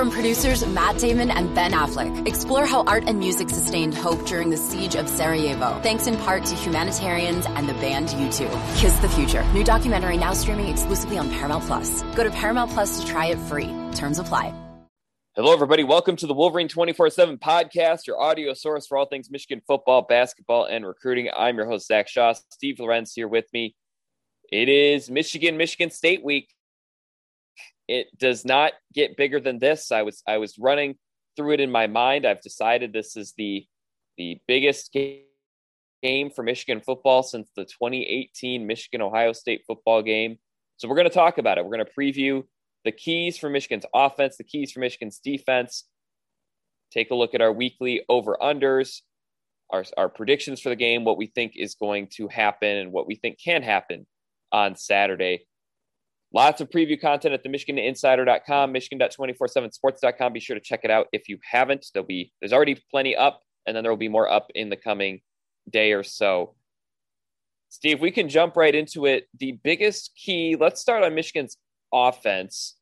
From producers Matt Damon and Ben Affleck, explore how art and music sustained hope during the siege of Sarajevo, thanks in part to humanitarians and the band U2. Kiss the Future. New documentary now streaming exclusively on Paramount Plus. Go to Paramount Plus to try it free. Terms apply. Hello, everybody. Welcome to the Wolverine 24 7 podcast, your audio source for all things Michigan football, basketball, and recruiting. I'm your host, Zach Shaw. Steve Lorenz here with me. It is Michigan, Michigan State week. It does not get bigger than this. I was I was running through it in my mind. I've decided this is the the biggest game for Michigan football since the 2018 Michigan Ohio State football game. So we're going to talk about it. We're going to preview the keys for Michigan's offense, the keys for Michigan's defense. Take a look at our weekly over unders, our, our predictions for the game, what we think is going to happen, and what we think can happen on Saturday. Lots of preview content at the MichiganInsider.com, Michigan.247sports.com. Be sure to check it out if you haven't. There'll be there's already plenty up, and then there will be more up in the coming day or so. Steve, we can jump right into it. The biggest key, let's start on Michigan's offense.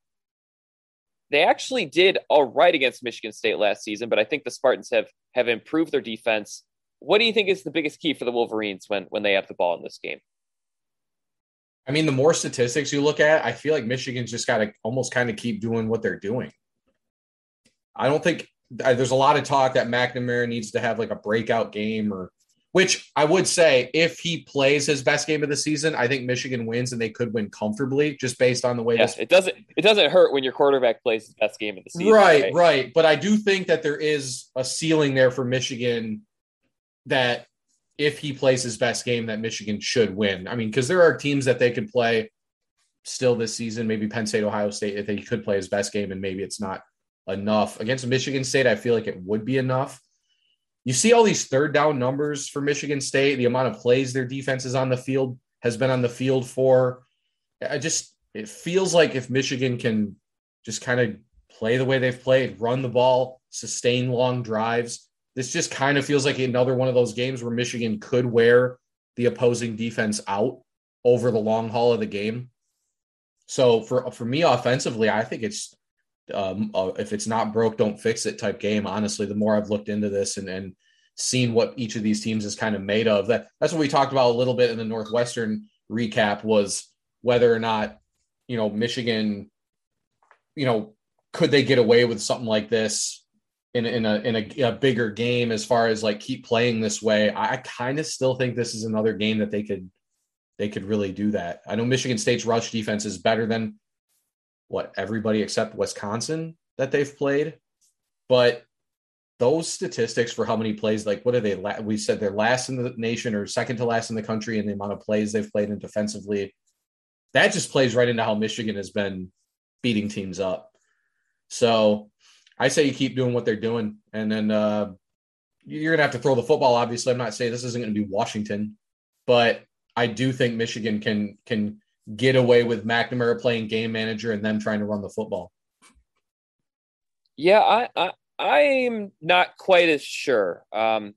They actually did all right against Michigan State last season, but I think the Spartans have have improved their defense. What do you think is the biggest key for the Wolverines when when they have the ball in this game? I mean, the more statistics you look at, I feel like Michigan's just got to almost kind of keep doing what they're doing. I don't think there's a lot of talk that McNamara needs to have like a breakout game or which I would say if he plays his best game of the season, I think Michigan wins and they could win comfortably just based on the way yes, this it doesn't it doesn't hurt when your quarterback plays his best game of the season. Right, right, right. But I do think that there is a ceiling there for Michigan that if he plays his best game that Michigan should win. I mean, because there are teams that they could play still this season, maybe Penn State, Ohio State, if he could play his best game and maybe it's not enough. Against Michigan State, I feel like it would be enough you see all these third down numbers for Michigan State, the amount of plays their defense is on the field has been on the field for. I just it feels like if Michigan can just kind of play the way they've played, run the ball, sustain long drives, this just kind of feels like another one of those games where Michigan could wear the opposing defense out over the long haul of the game. So for for me offensively, I think it's um, uh, if it's not broke, don't fix it type game. Honestly, the more I've looked into this and, and seen what each of these teams is kind of made of, that that's what we talked about a little bit in the Northwestern recap was whether or not you know Michigan, you know, could they get away with something like this in in a in a, a bigger game as far as like keep playing this way? I, kind of still think this is another game that they could they could really do that. I know Michigan State's rush defense is better than what everybody except Wisconsin that they've played. But those statistics for how many plays, like what are they? We said they're last in the nation or second to last in the country in the amount of plays they've played in defensively. That just plays right into how Michigan has been beating teams up. So I say you keep doing what they're doing, and then uh, you're gonna have to throw the football. Obviously, I'm not saying this isn't gonna be Washington, but I do think Michigan can can get away with McNamara playing game manager and them trying to run the football? Yeah, I, I I'm not quite as sure. Um,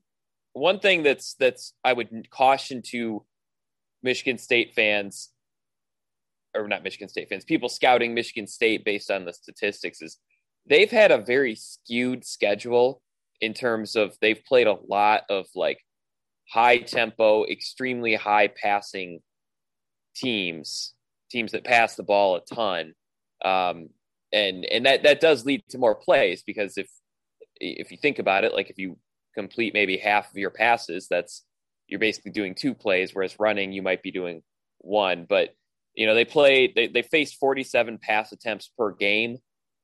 one thing that's that's I would caution to Michigan State fans, or not Michigan State fans, people scouting Michigan State based on the statistics is they've had a very skewed schedule in terms of they've played a lot of like high tempo, extremely high passing teams, teams that pass the ball a ton, um, and and that that does lead to more plays because if if you think about it, like if you complete maybe half of your passes, that's you're basically doing two plays, whereas running you might be doing one. But you know they played they they faced 47 pass attempts per game.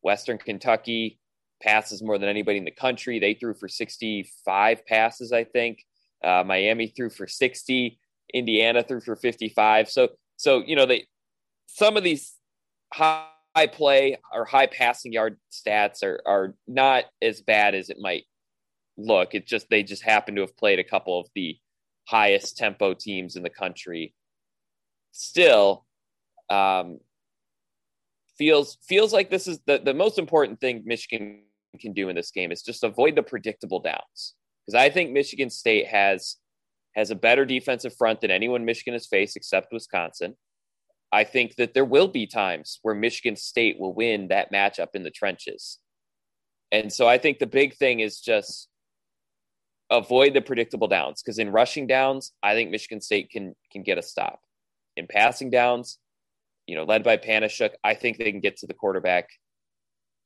Western Kentucky passes more than anybody in the country. They threw for 65 passes, I think. Uh, Miami threw for 60. Indiana threw for 55. So, so you know, they some of these high play or high passing yard stats are are not as bad as it might look. It just they just happen to have played a couple of the highest tempo teams in the country. Still, um, feels feels like this is the the most important thing Michigan can do in this game is just avoid the predictable downs because I think Michigan State has has a better defensive front than anyone Michigan has faced except Wisconsin. I think that there will be times where Michigan State will win that matchup in the trenches. And so I think the big thing is just avoid the predictable downs because in rushing downs, I think Michigan State can can get a stop. In passing downs, you know, led by Panasiuk, I think they can get to the quarterback.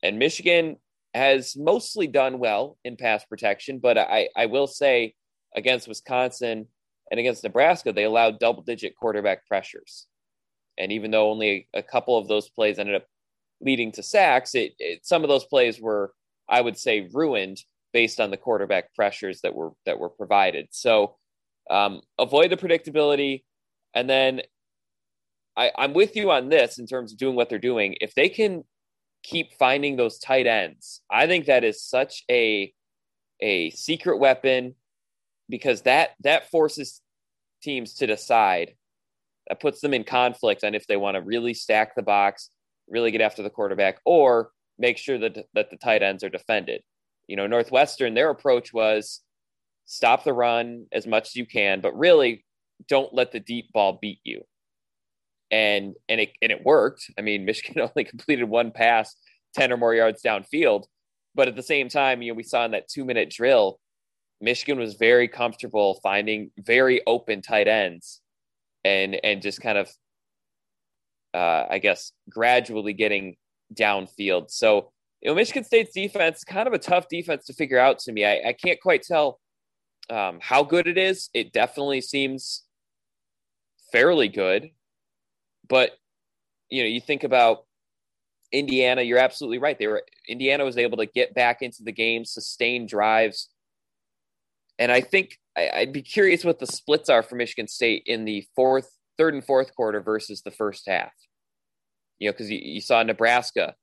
And Michigan has mostly done well in pass protection, but I, I will say against Wisconsin and against Nebraska, they allowed double digit quarterback pressures. And even though only a couple of those plays ended up leading to sacks, it, it some of those plays were, I would say, ruined based on the quarterback pressures that were that were provided. So um, avoid the predictability, and then I, I'm with you on this in terms of doing what they're doing. If they can keep finding those tight ends, I think that is such a a secret weapon because that that forces teams to decide that puts them in conflict on if they want to really stack the box, really get after the quarterback, or make sure that that the tight ends are defended. You know, Northwestern, their approach was stop the run as much as you can, but really don't let the deep ball beat you and and it and it worked. I mean, Michigan only completed one pass, ten or more yards downfield, but at the same time, you know, we saw in that two minute drill, Michigan was very comfortable finding very open tight ends, and and just kind of, uh, I guess, gradually getting downfield. So you know, Michigan State's defense kind of a tough defense to figure out to me. I, I can't quite tell um, how good it is. It definitely seems fairly good. But you know, you think about Indiana, you're absolutely right. They were Indiana was able to get back into the game, sustain drives. And I think I, I'd be curious what the splits are for Michigan State in the fourth, third and fourth quarter versus the first half. You know, because you, you saw Nebraska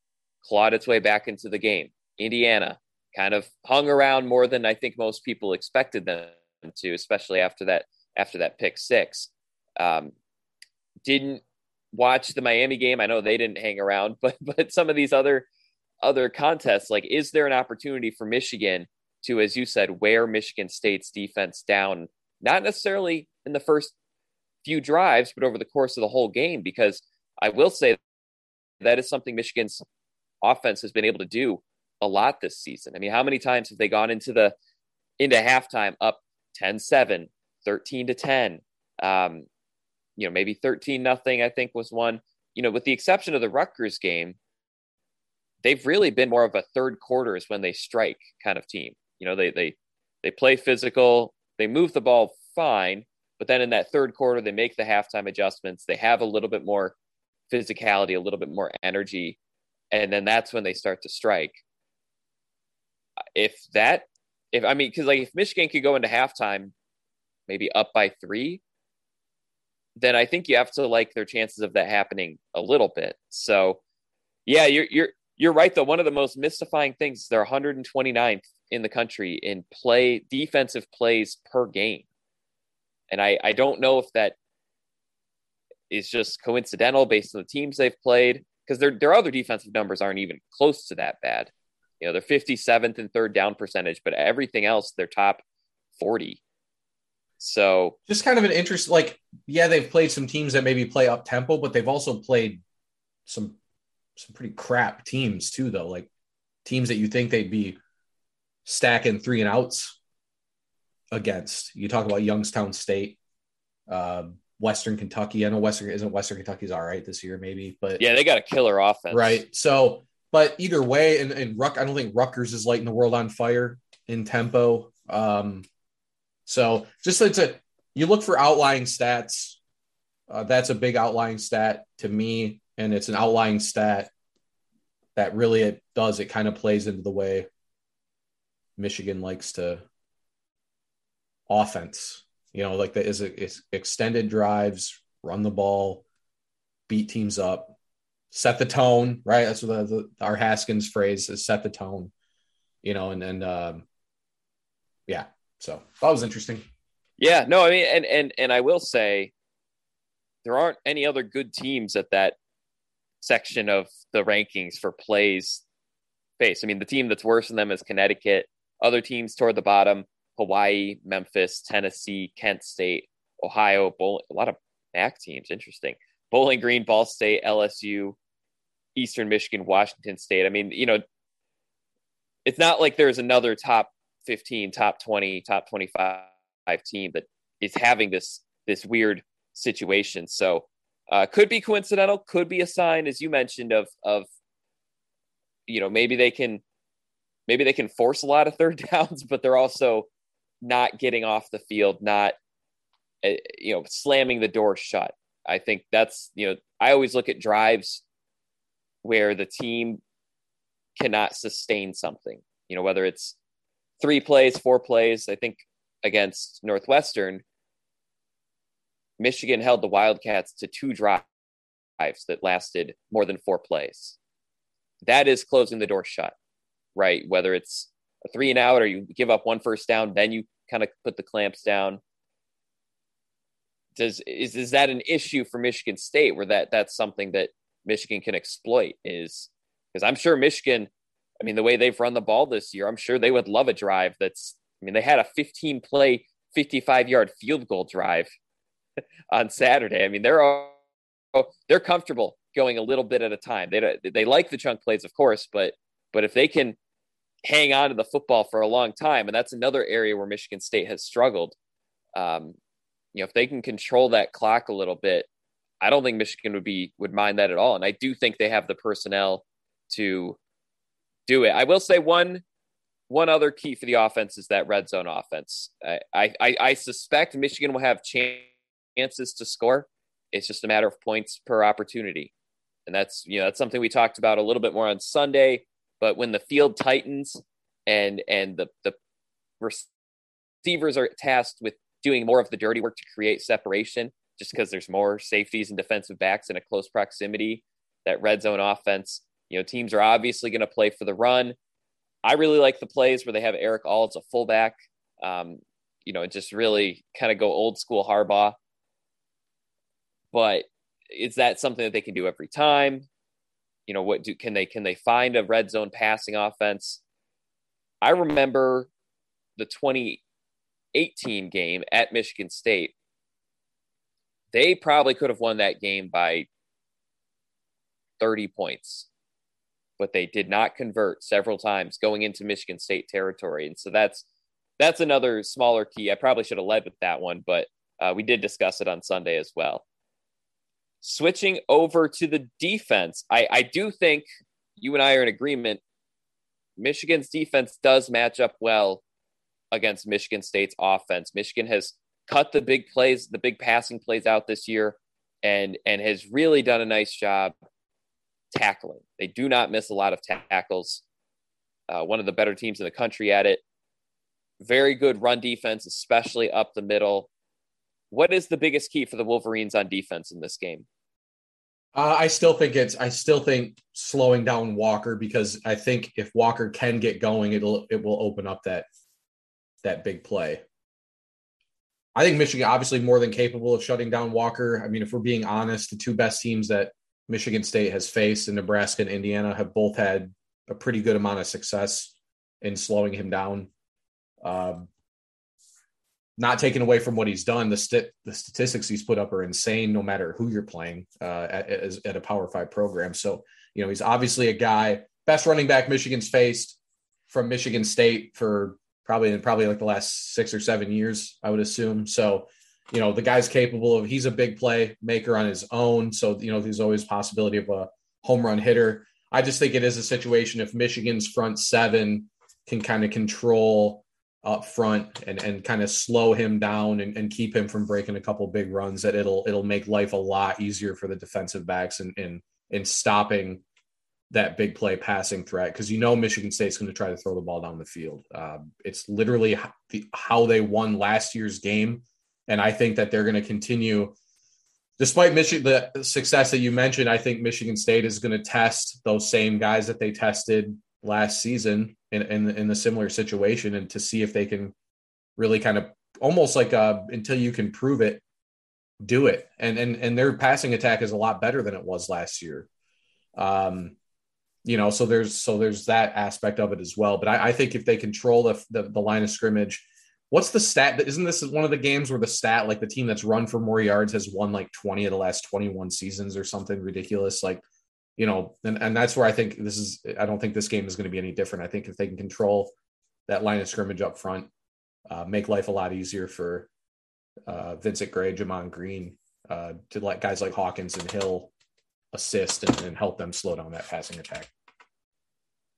clawed its way back into the game. Indiana kind of hung around more than I think most people expected them to, especially after that after that pick six. Um, didn't watch the Miami game. I know they didn't hang around, but but some of these other other contests, like is there an opportunity for Michigan to, as you said, wear Michigan State's defense down, not necessarily in the first few drives, but over the course of the whole game? Because I will say that is something Michigan's offense has been able to do a lot this season. I mean, how many times have they gone into the into halftime up 10-7, 13 to 10? Um, you know, maybe 13 nothing, I think was one. You know, with the exception of the Rutgers game, they've really been more of a third quarters when they strike kind of team. You know, they they they play physical, they move the ball fine, but then in that third quarter they make the halftime adjustments. They have a little bit more physicality, a little bit more energy, and then that's when they start to strike. If that if I mean, because like if Michigan could go into halftime maybe up by three, then I think you have to like their chances of that happening a little bit. So, yeah, you're you're you're right though. One of the most mystifying things is they're 129th in the country in play defensive plays per game, and I I don't know if that is just coincidental based on the teams they've played because their their other defensive numbers aren't even close to that bad. You know, they're 57th and third down percentage, but everything else they're top 40. So just kind of an interest, like, yeah, they've played some teams that maybe play up tempo, but they've also played some some pretty crap teams too, though. Like teams that you think they'd be stacking three and outs against. You talk about Youngstown State, uh, Western Kentucky. I know Western isn't Western Kentucky's all right this year, maybe, but yeah, they got a killer offense, right? So, but either way, and, and Ruck, I don't think Rutgers is lighting the world on fire in tempo. Um, so just it's a you look for outlying stats. Uh, that's a big outlying stat to me, and it's an outlying stat that really it does. It kind of plays into the way Michigan likes to offense. You know, like that is it's extended drives, run the ball, beat teams up, set the tone. Right, that's what the, the, our Haskins phrase is: set the tone. You know, and and um, yeah, so that was interesting. Yeah, no, I mean, and and and I will say, there aren't any other good teams at that section of the rankings for plays face. I mean, the team that's worse than them is Connecticut. Other teams toward the bottom: Hawaii, Memphis, Tennessee, Kent State, Ohio. Bowl- a lot of MAC teams. Interesting. Bowling Green, Ball State, LSU, Eastern Michigan, Washington State. I mean, you know, it's not like there's another top 15, top 20, top 25 team that is having this this weird situation. So uh, could be coincidental, could be a sign, as you mentioned, of of you know maybe they can maybe they can force a lot of third downs, but they're also not getting off the field, not uh, you know slamming the door shut. I think that's you know I always look at drives where the team cannot sustain something. You know whether it's three plays, four plays. I think against Northwestern, Michigan held the Wildcats to two drives that lasted more than four plays. That is closing the door shut, right? Whether it's a three and out or you give up one first down, then you kind of put the clamps down. Does is is that an issue for Michigan State where that that's something that Michigan can exploit? Is because I'm sure Michigan, I mean, the way they've run the ball this year, I'm sure they would love a drive that's. I mean, they had a 15 play, 55 yard field goal drive on Saturday. I mean, they're all, they're comfortable going a little bit at a time. They they like the chunk plays, of course, but but if they can hang on to the football for a long time, and that's another area where Michigan State has struggled. Um, you know, if they can control that clock a little bit, I don't think Michigan would be would mind that at all. And I do think they have the personnel to do it. I will say one one other key for the offense is that red zone offense. I I, I suspect Michigan will have chances to score. It's just a matter of points per opportunity. And that's, you know, that's something we talked about a little bit more on Sunday. But when the field tightens and and the the receivers are tasked with doing more of the dirty work to create separation, just because there's more safeties and defensive backs in a close proximity, that red zone offense, you know, teams are obviously going to play for the run. I really like the plays where they have Erick All as a fullback. Um, you know, just really kind of go old school Harbaugh but is that something that they can do every time? You know, what do can they can they find a red zone passing offense? I remember the 2018 game at Michigan State. They probably could have won that game by 30 points, but they did not convert several times going into Michigan State territory. And so that's that's another smaller key. I probably should have led with that one, but uh, we did discuss it on Sunday as well. Switching over to the defense, I, I do think you and I are in agreement. Michigan's defense does match up well against Michigan State's offense. Michigan has cut the big plays, the big passing plays out this year, and and has really done a nice job tackling. They do not miss a lot of tackles. Uh, one of the better teams in the country at it. Very good run defense, especially up the middle. What is the biggest key for the Wolverines on defense in this game? Uh, I still think it's. I still think slowing down Walker because I think if Walker can get going, it'll it will open up that that big play. I think Michigan obviously more than capable of shutting down Walker. I mean, if we're being honest, the two best teams that Michigan State has faced in Nebraska and Indiana have both had a pretty good amount of success in slowing him down. Um, not taken away from what he's done. The st- the statistics he's put up are insane, no matter who you're playing uh, at, at a Power Five program. So you know he's obviously a guy best running back Michigan's faced from Michigan State for probably in probably like the last six or seven years, I would assume. So you know the guy's capable of. He's a big play maker on his own. So you know there's always possibility of a home run hitter. I just think it is a situation if Michigan's front seven can kind of control up front and and kind of slow him down and, and keep him from breaking a couple big runs that it'll it'll make life a lot easier for the defensive backs in in, in stopping that big play passing threat because you know Michigan State's going to try to throw the ball down the field. Uh, it's literally the, how they won last year's game, and I think that they're going to continue. Despite Michigan, the success that you mentioned, I think Michigan State is going to test those same guys that they tested last season in, in in a similar situation and to see if they can really kind of almost like uh until you can prove it do it and and and their passing attack is a lot better than it was last year um you know so there's so there's that aspect of it as well but i, I think if they control the, the, the line of scrimmage what's the stat isn't this one of the games where the stat like the team that's run for more yards has won like 20 of the last 21 seasons or something ridiculous like you know, and, and that's where I think this is. I don't think this game is going to be any different. I think if they can control that line of scrimmage up front, uh, make life a lot easier for uh, Vincent Gray, Gemon Green, uh, to let guys like Hawkins and Hill assist and, and, help them slow down that passing attack.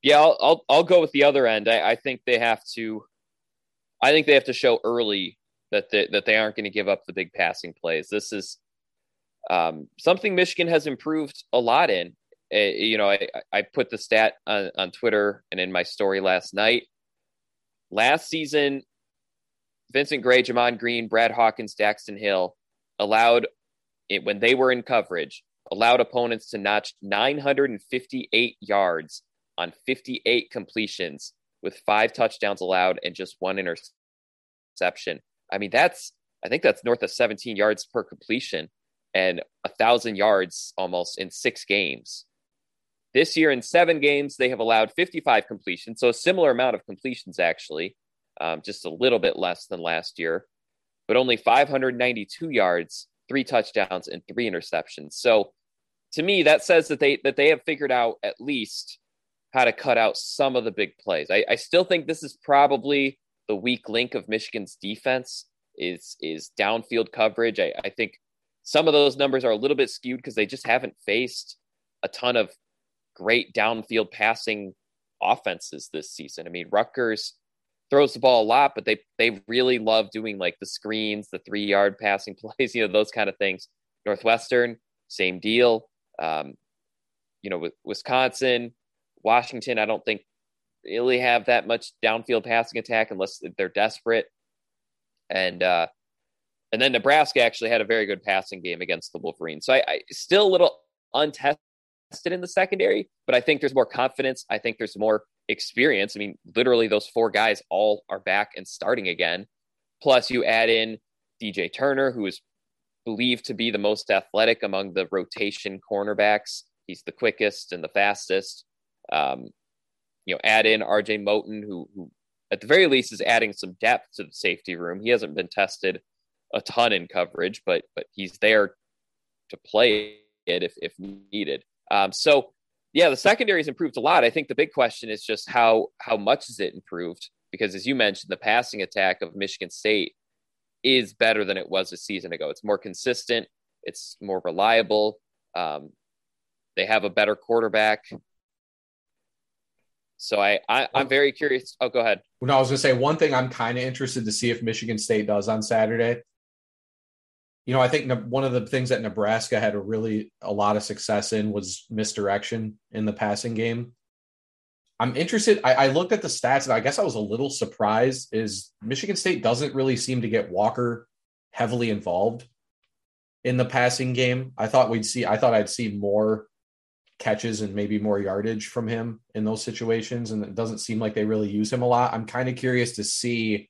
Yeah, I'll I'll, I'll go with the other end. I, I think they have to. I think they have to show early that they, that they aren't going to give up the big passing plays. This is um, something Michigan has improved a lot in. Uh, you know, I, I put the stat on, on Twitter and in my story last night. Last season, Vincent Gray, Gemon Green, Brad Hawkins, Daxton Hill allowed it when they were in coverage, allowed opponents to notch 958 yards on 58 completions with five touchdowns allowed and just one interception. I mean, that's I think that's north of 17 yards per completion and a thousand yards almost in six games. This year in seven games, they have allowed 55 completions, so a similar amount of completions actually, um, just a little bit less than last year, but only 592 yards, three touchdowns, and three interceptions. So to me, that says that they that they have figured out at least how to cut out some of the big plays. I, I still think this is probably the weak link of Michigan's defense is is downfield coverage. I, I think some of those numbers are a little bit skewed because they just haven't faced a ton of great downfield passing offenses this season. I mean, Rutgers throws the ball a lot, but they they really love doing like the screens, the three yard passing plays, you know, those kind of things. Northwestern, same deal. Um, you know, with Wisconsin, Washington, I don't think really have that much downfield passing attack unless they're desperate. And uh, and then Nebraska actually had a very good passing game against the Wolverines. So I, I still a little untested in the secondary, but I think there's more confidence. I think there's more experience. I mean, literally those four guys all are back and starting again. Plus, you add in DJ Turner, who is believed to be the most athletic among the rotation cornerbacks. He's the quickest and the fastest. Um, you know, add in RJ Moten, who, who at the very least is adding some depth to the safety room. He hasn't been tested a ton in coverage, but but he's there to play it if if needed. Um, so yeah, the secondary's improved a lot. I think the big question is just how how much is it improved? Because as you mentioned, the passing attack of Michigan State is better than it was a season ago. It's more consistent. It's more reliable. Um, they have a better quarterback. So I, I am very curious. Oh, go ahead. No, I was gonna say one thing. I'm kind of interested to see if Michigan State does on Saturday you know, I think one of the things that Nebraska had a really a lot of success in was misdirection in the passing game. I'm interested. I, I, looked at the stats and I guess I was a little surprised. Is Michigan State doesn't really seem to get Walker heavily involved in the passing game. I thought we'd see. I thought I'd see more catches and maybe more yardage from him in those situations, and it doesn't seem like they really use him a lot. I'm kind of curious to see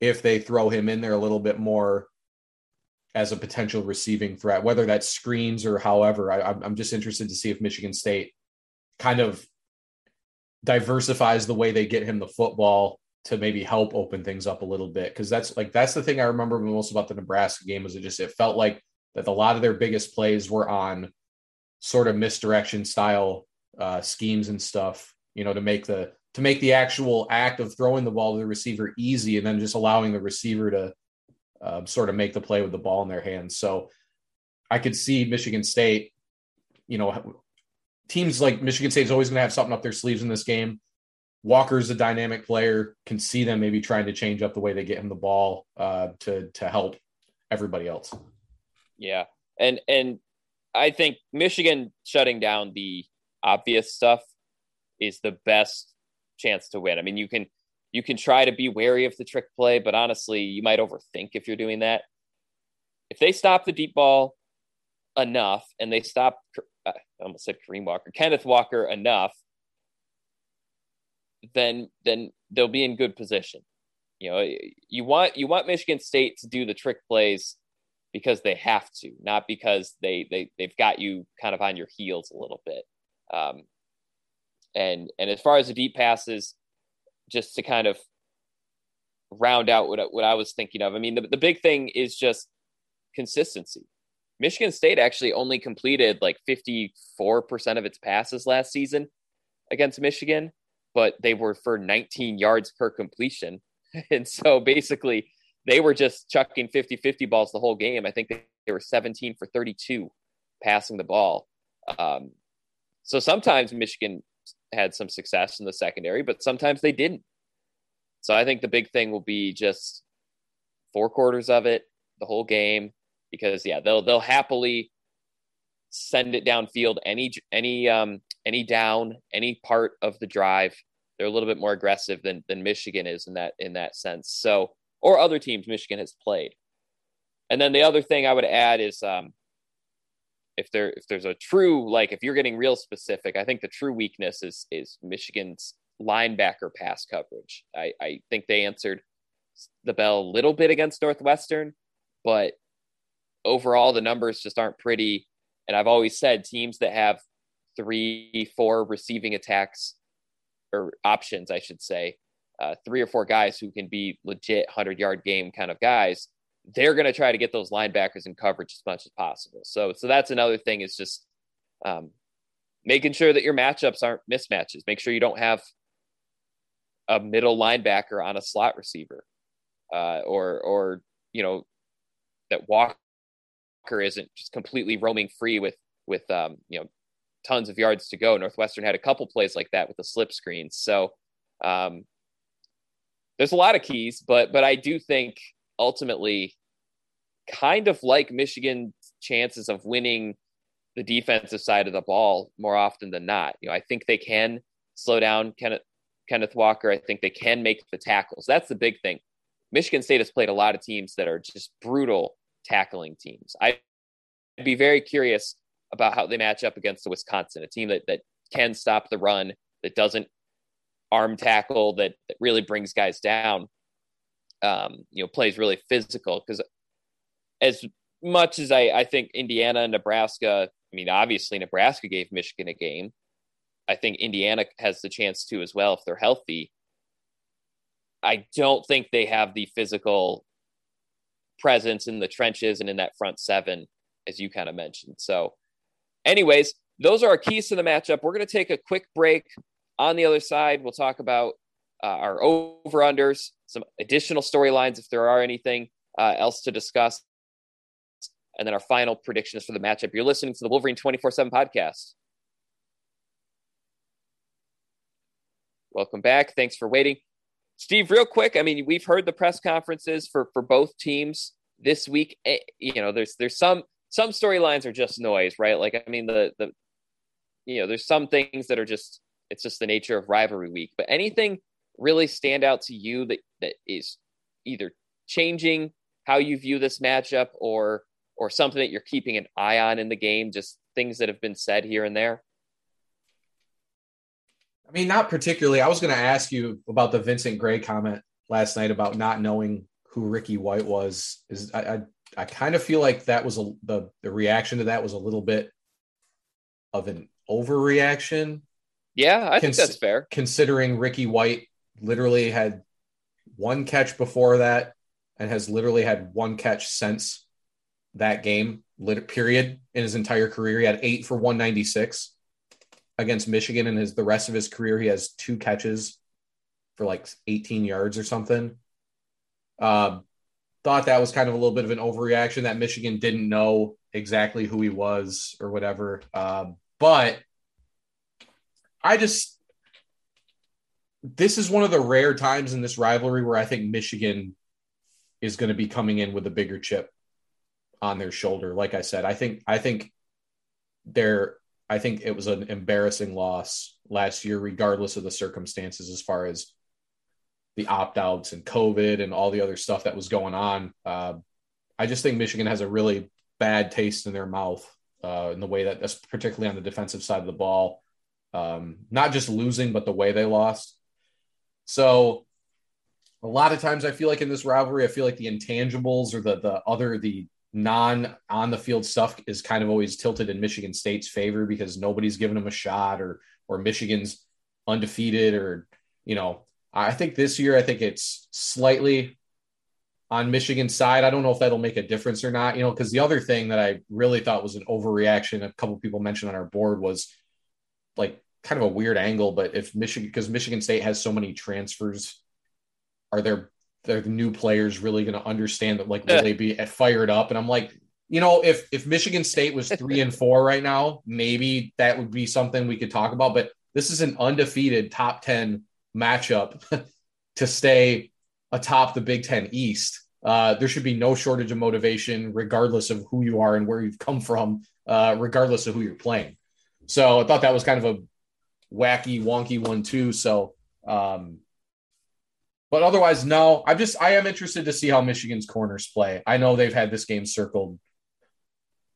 if they throw him in there a little bit more as a potential receiving threat, whether that's screens or however. I, I'm just interested to see if Michigan State kind of diversifies the way they get him the football to maybe help open things up a little bit. Cause that's like, that's the thing I remember most about the Nebraska game was it just, it felt like that a lot of their biggest plays were on sort of misdirection style uh, schemes and stuff, you know, to make the, to make the actual act of throwing the ball to the receiver easy and then just allowing the receiver to uh, sort of make the play with the ball in their hands. So I could see Michigan State, you know, teams like Michigan State is always going to have something up their sleeves in this game. Walker's a dynamic player, can see them maybe trying to change up the way they get him the ball uh, to to help everybody else. Yeah, and and I think Michigan shutting down the obvious stuff is the best chance to win. I mean, you can you can try to be wary of the trick play, but honestly, you might overthink if you're doing that. If they stop the deep ball enough and they stop, uh, I almost said Kareem Walker, Kenneth Walker enough, then then they'll be in good position. You know, you want you want Michigan State to do the trick plays because they have to, not because they they they've got you kind of on your heels a little bit. Um, and and as far as the deep passes, just to kind of round out what, what I was thinking of. I mean, the, the big thing is just consistency. Michigan State actually only completed like 54% of its passes last season against Michigan, but they were for 19 yards per completion. And so basically, they were just chucking 50 50 balls the whole game. I think they were 17 for 32 passing the ball. Um, so sometimes Michigan had some success in the secondary, but sometimes they didn't. So I think the big thing will be just four quarters of it, the whole game, because yeah, they'll they'll happily send it downfield any any um any down any part of the drive. They're a little bit more aggressive than than Michigan is in that in that sense. So or other teams Michigan has played. And then the other thing I would add is um, if there if there's a true like if you're getting real specific, I think the true weakness is is Michigan's linebacker pass coverage. I, I think they answered the bell a little bit against Northwestern, but overall the numbers just aren't pretty. And I've always said teams that have three, four receiving attacks or options, I should say, uh, three or four guys who can be legit 100 yard game kind of guys, they're going to try to get those linebackers in coverage as much as possible. So, so that's another thing is just um, making sure that your matchups aren't mismatches. Make sure you don't have a middle linebacker on a slot receiver, uh, or or you know that Walker isn't just completely roaming free with with um, you know tons of yards to go. Northwestern had a couple plays like that with the slip screens. So um, there's a lot of keys, but but I do think ultimately, kind of like Michigan's chances of winning the defensive side of the ball more often than not. You know, I think they can slow down Kenneth Kenneth Walker. I think they can make the tackles. That's the big thing. Michigan State has played a lot of teams that are just brutal tackling teams. I'd be very curious about how they match up against the Wisconsin, a team that, that can stop the run, that doesn't arm tackle that, that really brings guys down. Um, you know, plays really physical because as much as I, I think Indiana and Nebraska, I mean, obviously Nebraska gave Michigan a game. I think Indiana has the chance to as well if they're healthy. I don't think they have the physical presence in the trenches and in that front seven, as you kind of mentioned. So, anyways, those are our keys to the matchup. We're going to take a quick break. On the other side, we'll talk about uh, our over unders, some additional storylines if there are anything uh, else to discuss, and then our final predictions for the matchup. You're listening to the Wolverine 24 7 podcast. Welcome back. Thanks for waiting. Steve, real quick, I mean, we've heard the press conferences for for both teams this week. Eh, you know, there's there's some some storylines are just noise, right? Like, I mean, the the you know, there's some things that are just it's just the nature of rivalry week. But anything really stand out to you that that is either changing how you view this matchup or or something that you're keeping an eye on in the game, just things that have been said here and there? I mean, not particularly. I was going to ask you about the Vincent Gray comment last night about not knowing who Ricky White was. Is I I, I kind of feel like that was a, the the reaction to that was a little bit of an overreaction yeah, I think that's fair. Considering Ricky White literally had one catch before that and has literally had one catch since that game, period, in his entire career. He had eight for 196 against Michigan, and his the rest of his career, he has two catches for like 18 yards or something. Uh, thought that was kind of a little bit of an overreaction that Michigan didn't know exactly who he was or whatever. Uh, but I just this is one of the rare times in this rivalry where I think Michigan is going to be coming in with a bigger chip on their shoulder. Like I said, I think I think they're I think it was an embarrassing loss last year, regardless of the circumstances, as far as the opt outs and COVID and all the other stuff that was going on. Uh, I just think Michigan has a really bad taste in their mouth uh, in the way that, that's particularly on the defensive side of the ball um, not just losing, but the way they lost. So a lot of times I feel like in this rivalry, I feel like the intangibles or the the other the non on the field stuff is kind of always tilted in Michigan State's favor because nobody's given them a shot or or Michigan's undefeated or you know I think this year I think it's slightly on Michigan's side. I don't know if that'll make a difference or not, you know, because the other thing that I really thought was an overreaction, a couple people mentioned on our board was like kind of a weird angle, but if Michigan, because Michigan State has so many transfers, are there the new players really going to understand that? Like, will they be fired up? And I'm like, you know, if if Michigan State was three and four right now, maybe that would be something we could talk about. But this is an undefeated top ten matchup to stay atop the Big Ten East. Uh, there should be no shortage of motivation, regardless of who you are and where you've come from, uh, regardless of who you're playing. So I thought that was kind of a wacky, wonky one too. So, um, but otherwise, no. I'm just I am interested to see how Michigan's corners play. I know they've had this game circled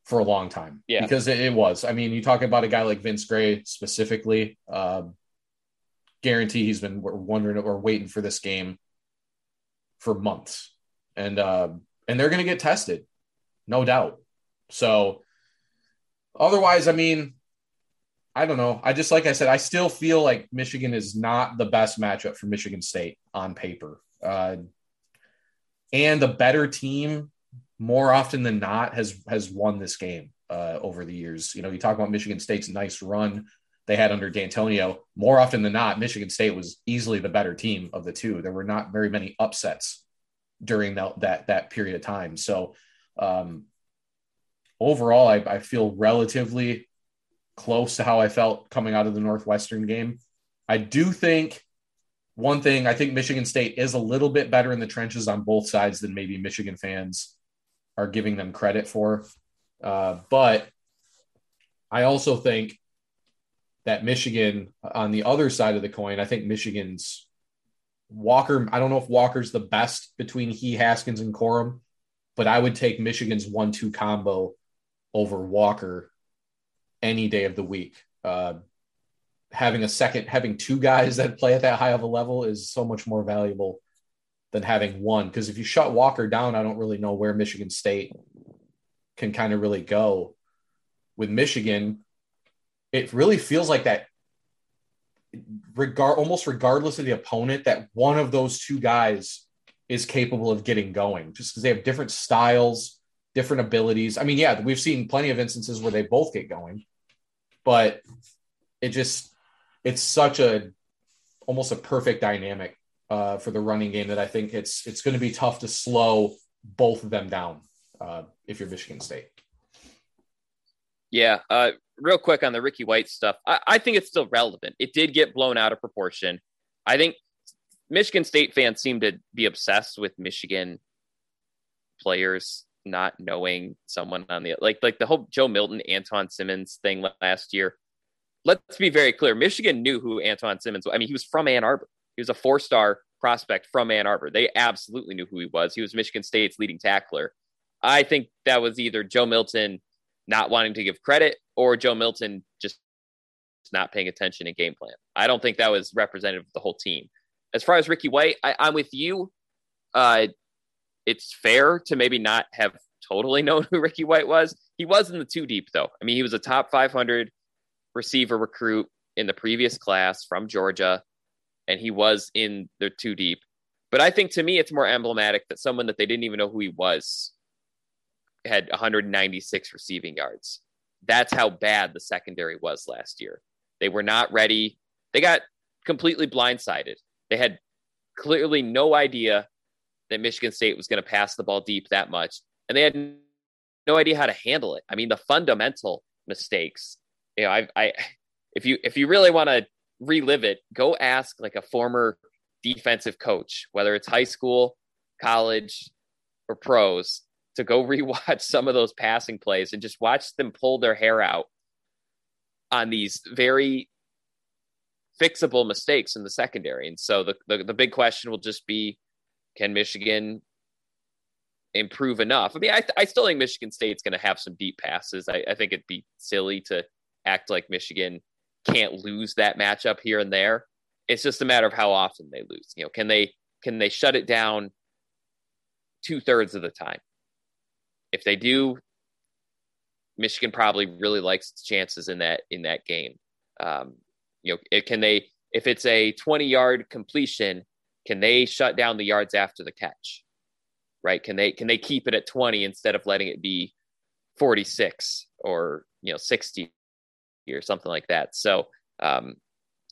for a long time. Yeah, because it, it was. I mean, you talk about a guy like Vince Gray specifically. Uh, guarantee he's been wondering or waiting for this game for months, and uh, and they're going to get tested, no doubt. So, otherwise, I mean, I don't know. I just like I said, I still feel like Michigan is not the best matchup for Michigan State on paper. Uh, and the better team more often than not has has won this game uh, over the years. You know, you talk about Michigan State's nice run they had under Dantonio. More often than not, Michigan State was easily the better team of the two. There were not very many upsets during that that, that period of time. So um, overall, I, I feel relatively close to how I felt coming out of the Northwestern game. I do think one thing I think Michigan State is a little bit better in the trenches on both sides than maybe Michigan fans are giving them credit for. Uh, but I also think that Michigan on the other side of the coin, I think Michigan's Walker. I don't know if Walker's the best between he, Haskins, and Corum, but I would take Michigan's one-two combo over Walker any day of the week. Uh, having a second, having two guys that play at that high of a level is so much more valuable than having one. Because if you shut Walker down, I don't really know where Michigan State can kind of really go. With Michigan, it really feels like that regard almost regardless of the opponent that one of those two guys is capable of getting going just because they have different styles different abilities i mean yeah we've seen plenty of instances where they both get going but it just it's such a almost a perfect dynamic uh, for the running game that i think it's it's going to be tough to slow both of them down uh, if you're michigan state yeah, uh, real quick on the Ricky White stuff. I, I think it's still relevant. It did get blown out of proportion. I think Michigan State fans seem to be obsessed with Michigan players not knowing someone on the like like the whole Joe Milton Antjuan Simmons thing last year. Let's be very clear. Michigan knew who Antjuan Simmons was. I mean, he was from Ann Arbor. He was a four-star prospect from Ann Arbor. They absolutely knew who he was. He was Michigan State's leading tackler. I think that was either Joe Milton not wanting to give credit or Joe Milton just not paying attention in game plan. I don't think that was representative of the whole team. As far as Ricky White, I, am with you. Uh, it's fair to maybe not have totally known who Ricky White was. He was in the two deep, though. I mean, he was a top 500 receiver recruit in the previous class from Georgia, and he was in the two deep. But I think to me, it's more emblematic that someone that they didn't even know who he was had 196 receiving yards. That's how bad the secondary was last year. They were not ready. They got completely blindsided. They had clearly no idea that Michigan State was going to pass the ball deep that much, and they had no idea how to handle it. I mean, the fundamental mistakes. You know, I, I if you if you really want to relive it, go ask like a former defensive coach, whether it's high school, college, or pros, to go rewatch some of those passing plays and just watch them pull their hair out on these very fixable mistakes in the secondary. And so the, the, the big question will just be can Michigan improve enough? I mean, I, I still think Michigan State's going to have some deep passes. I, I think it'd be silly to act like Michigan can't lose that matchup here and there. It's just a matter of how often they lose. You know, can they can they shut it down two thirds of the time? if they do, Michigan probably really likes its chances in that in that game. Um, you know, it, can they if it's a 20 yard completion, can they shut down the yards after the catch? right? Can they can they keep it at 20 instead of letting it be 46 or you know 60 or something like that? So um,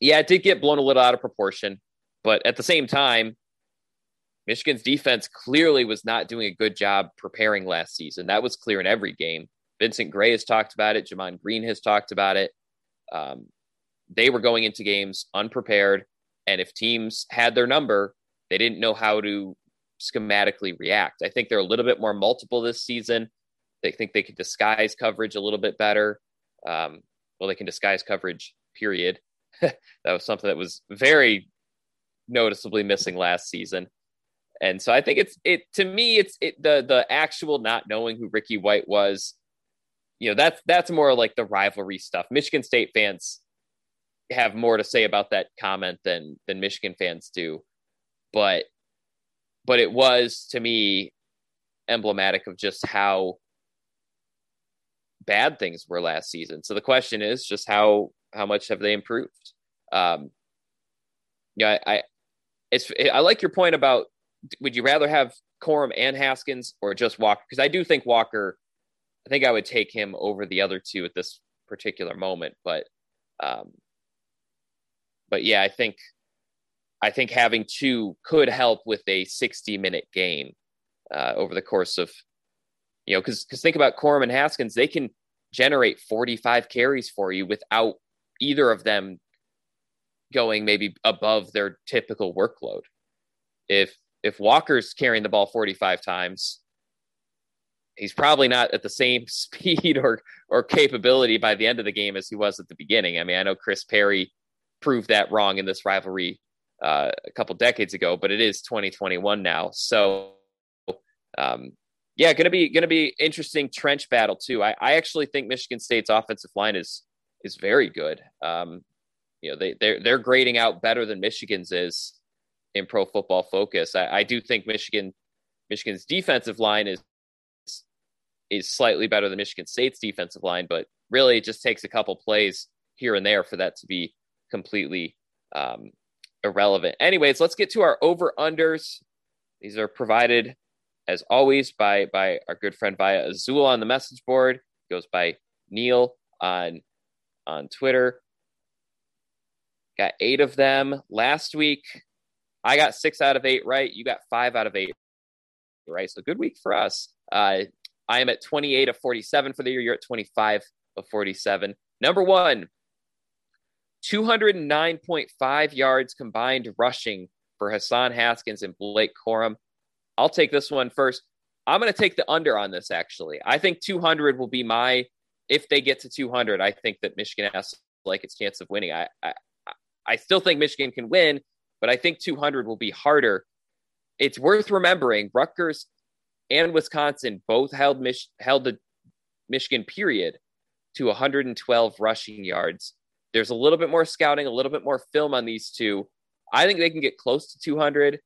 yeah, it did get blown a little out of proportion, but at the same time, Michigan's defense clearly was not doing a good job preparing last season. That was clear in every game. Vincent Gray has talked about it. Gemon Green has talked about it. Um, they were going into games unprepared, and if teams had their number, they didn't know how to schematically react. I think they're a little bit more multiple this season. They think they could disguise coverage a little bit better. Um, well, they can disguise coverage, period. that was something that was very noticeably missing last season. And so I think it's it to me it's it the the actual not knowing who Ricky White was, you know, that's that's more like the rivalry stuff. Michigan State fans have more to say about that comment than than Michigan fans do. But but it was to me emblematic of just how bad things were last season. So the question is just how how much have they improved? Um, yeah, I, I it's I like your point about would you rather have Corum and Haskins or just Walker? Because I do think Walker, I think I would take him over the other two at this particular moment. But, um, but yeah, I think, I think having two could help with a 60 minute game uh, over the course of, you know, because because think about Corum and Haskins, they can generate 45 carries for you without either of them going maybe above their typical workload. If if Walker's carrying the ball 45 times, he's probably not at the same speed or or capability by the end of the game as he was at the beginning. I mean, I know Chris Perry proved that wrong in this rivalry uh, a couple decades ago, but it is 2021 now. So, um, yeah, going to be going to be interesting trench battle too. I, I actually think Michigan State's offensive line is is very good. Um, you know, they they're they're grading out better than Michigan's is in Pro Football Focus. I, I do think Michigan Michigan's defensive line is is slightly better than Michigan State's defensive line, but really it just takes a couple plays here and there for that to be completely um, irrelevant. Anyways, let's get to our over unders. These are provided as always by by our good friend via Azul on the message board. It goes by Neil on on Twitter. Got eight of them last week. I got six out of eight right. You got five out of eight right. So good week for us. Uh, I am at 28 of 47 for the year. You're at 25 of 47. Number one, 209.5 yards combined rushing for Hassan Haskins and Blake Corum. I'll take this one first. I'm going to take the under on this, actually. I think 200 will be my, if they get to 200, I think that Michigan has like its chance of winning. I, I, I still think Michigan can win, but I think 200 will be harder. It's worth remembering Rutgers and Wisconsin both held Mich- held the Michigan period to 112 rushing yards. There's a little bit more scouting, a little bit more film on these two. I think they can get close to 200.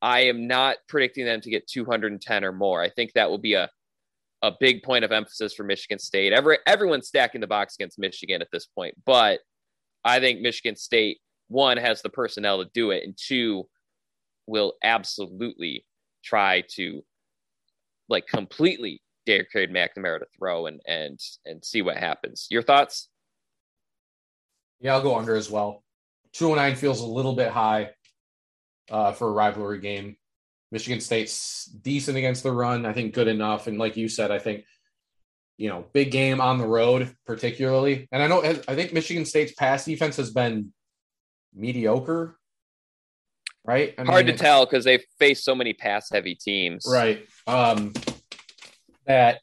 I am not predicting them to get 210 or more. I think that will be a a big point of emphasis for Michigan State. Every everyone's stacking the box against Michigan at this point, but I think Michigan State one has the personnel to do it, and two will absolutely try to like completely dare Cade McNamara to throw and and and see what happens. Your thoughts? Yeah, I'll go under as well. 209 feels a little bit high uh, for a rivalry game. Michigan State's decent against the run. I think good enough. And like you said, I think you know, big game on the road, particularly. And I know I think Michigan State's pass defense has been mediocre, right? I Hard mean, to tell because they've faced so many pass heavy teams. Right. Um, that,